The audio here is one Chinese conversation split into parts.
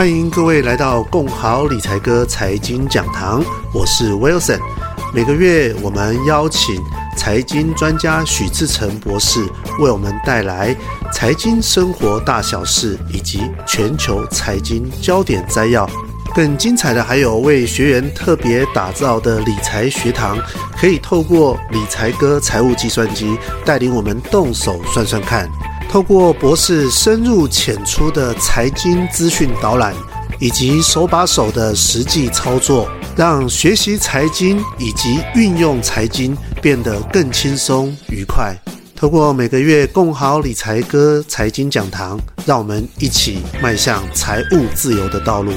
欢迎各位来到共好理财哥财经讲堂，我是 Wilson。每个月我们邀请财经专家许志成博士为我们带来财经生活大小事以及全球财经焦点摘要。更精彩的还有为学员特别打造的理财学堂，可以透过理财哥财务计算机带领我们动手算算看。透过博士深入浅出的财经资讯导览，以及手把手的实际操作，让学习财经以及运用财经变得更轻松愉快。透过每个月共好理财哥财经讲堂，让我们一起迈向财务自由的道路。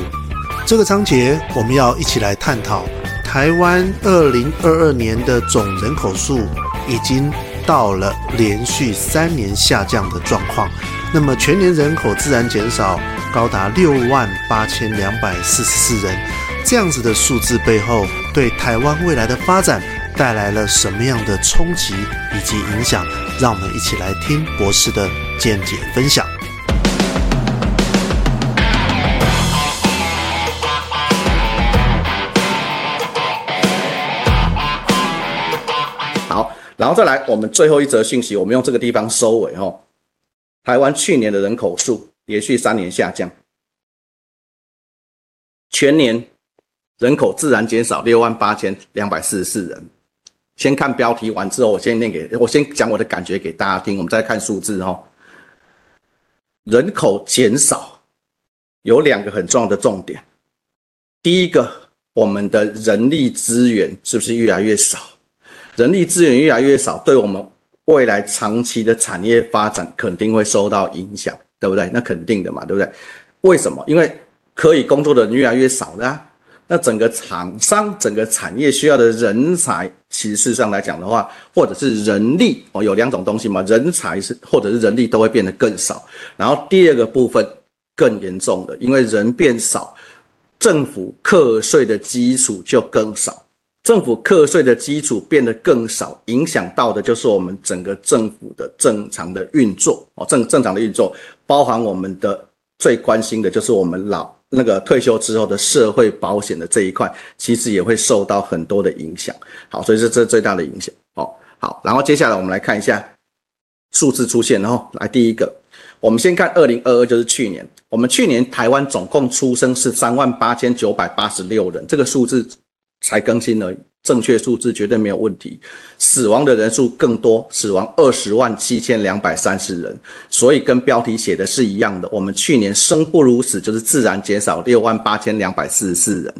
这个章节我们要一起来探讨台湾二零二二年的总人口数已经。到了连续三年下降的状况，那么全年人口自然减少高达六万八千两百四十四人，这样子的数字背后，对台湾未来的发展带来了什么样的冲击以及影响？让我们一起来听博士的见解分享。好然后再来，我们最后一则讯息，我们用这个地方收尾哦。台湾去年的人口数连续三年下降，全年人口自然减少六万八千两百四十四人。先看标题完之后，我先念给我先讲我的感觉给大家听，我们再看数字哦。人口减少有两个很重要的重点，第一个，我们的人力资源是不是越来越少？人力资源越来越少，对我们未来长期的产业发展肯定会受到影响，对不对？那肯定的嘛，对不对？为什么？因为可以工作的人越来越少了啊。那整个厂商、整个产业需要的人才，其实事实上来讲的话，或者是人力哦，有两种东西嘛，人才是或者是人力都会变得更少。然后第二个部分更严重的，因为人变少，政府课税的基础就更少。政府课税的基础变得更少，影响到的就是我们整个政府的正常的运作哦，正正常的运作，包含我们的最关心的就是我们老那个退休之后的社会保险的这一块，其实也会受到很多的影响。好，所以是这最大的影响哦。好，然后接下来我们来看一下数字出现，然后来第一个，我们先看二零二二，就是去年，我们去年台湾总共出生是三万八千九百八十六人，这个数字。才更新而已，正确数字绝对没有问题。死亡的人数更多，死亡二十万七千两百三十人，所以跟标题写的是一样的。我们去年生不如死，就是自然减少六万八千两百四十四人，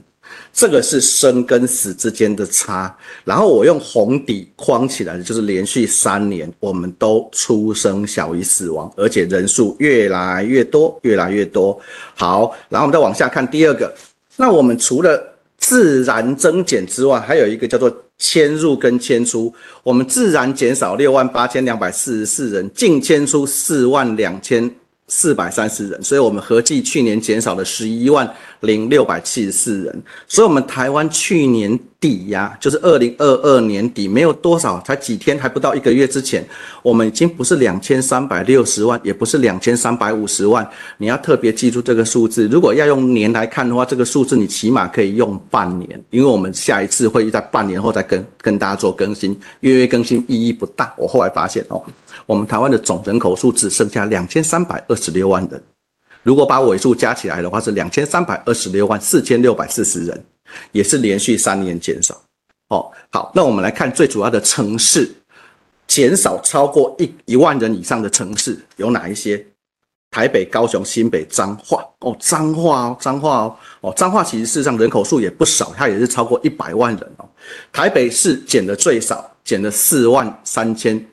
这个是生跟死之间的差。然后我用红底框起来的，就是连续三年我们都出生小于死亡，而且人数越来越多，越来越多。好，然后我们再往下看第二个，那我们除了自然增减之外，还有一个叫做迁入跟迁出。我们自然减少六万八千两百四十四人，净迁出四万两千四百三十人，所以我们合计去年减少了十一万零六百七十四人。所以，我们台湾去年底呀、就是二零二二年底，没有多少，才几天，还不到一个月之前，我们已经不是两千三百六十万，也不是两千三百五十万。你要特别记住这个数字。如果要用年来看的话，这个数字你起码可以用半年，因为我们下一次会在半年后再跟跟大家做更新，月月更新意义不大。我后来发现哦。我们台湾的总人口数只剩下两千三百二十六万人，如果把尾数加起来的话，是两千三百二十六万四千六百四十人，也是连续三年减少。哦，好，那我们来看最主要的城市，减少超过一一万人以上的城市有哪一些？台北、高雄、新北、彰化。哦，彰化哦，彰化哦，哦，彰化其实事实上人口数也不少，它也是超过一百万人哦。台北市减的最少，减了四万三千。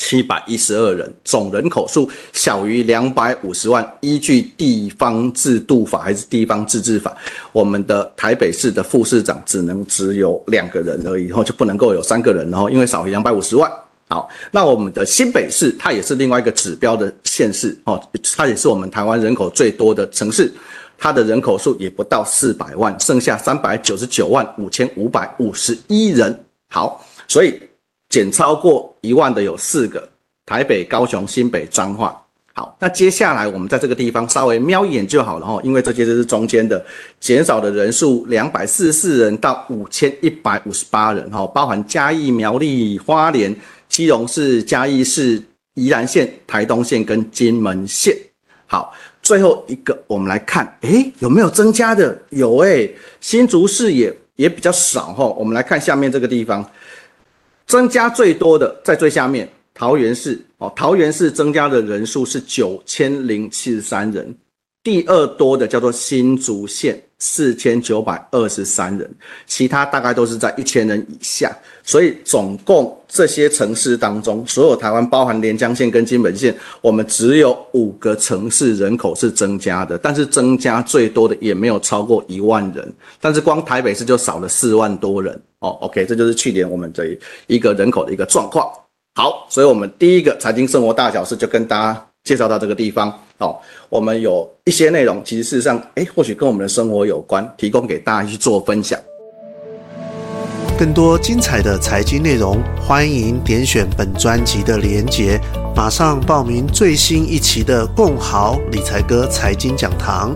七百一十二人，总人口数小于两百五十万。依据地方制度法还是地方自治法，我们的台北市的副市长只能只有两个人而已，然后就不能够有三个人，然后因为少于两百五十万。好，那我们的新北市，它也是另外一个指标的县市哦，它也是我们台湾人口最多的城市，它的人口数也不到四百万，剩下三百九十九万五千五百五十一人。好，所以。减超过一万的有四个：台北、高雄、新北、彰化。好，那接下来我们在这个地方稍微瞄一眼就好了哈，因为这些就是中间的减少的人数，两百四十四人到五千一百五十八人哈，包含嘉义、苗栗、花莲、基隆市、嘉义市、宜兰县、台东县跟金门县。好，最后一个我们来看，诶，有没有增加的？有诶，新竹市也也比较少哈。我们来看下面这个地方，增加最多的在最下面。桃园市哦，桃园市增加的人数是九千零七十三人，第二多的叫做新竹县四千九百二十三人，其他大概都是在一千人以下。所以总共这些城市当中，所有台湾包含连江县跟金门县，我们只有五个城市人口是增加的，但是增加最多的也没有超过一万人，但是光台北市就少了四万多人哦。OK，这就是去年我们这一个人口的一个状况。好，所以我们第一个财经生活大小事就跟大家介绍到这个地方。哦，我们有一些内容，其实事实上，诶，或许跟我们的生活有关，提供给大家去做分享。更多精彩的财经内容，欢迎点选本专辑的连结，马上报名最新一期的共豪理财哥财经讲堂。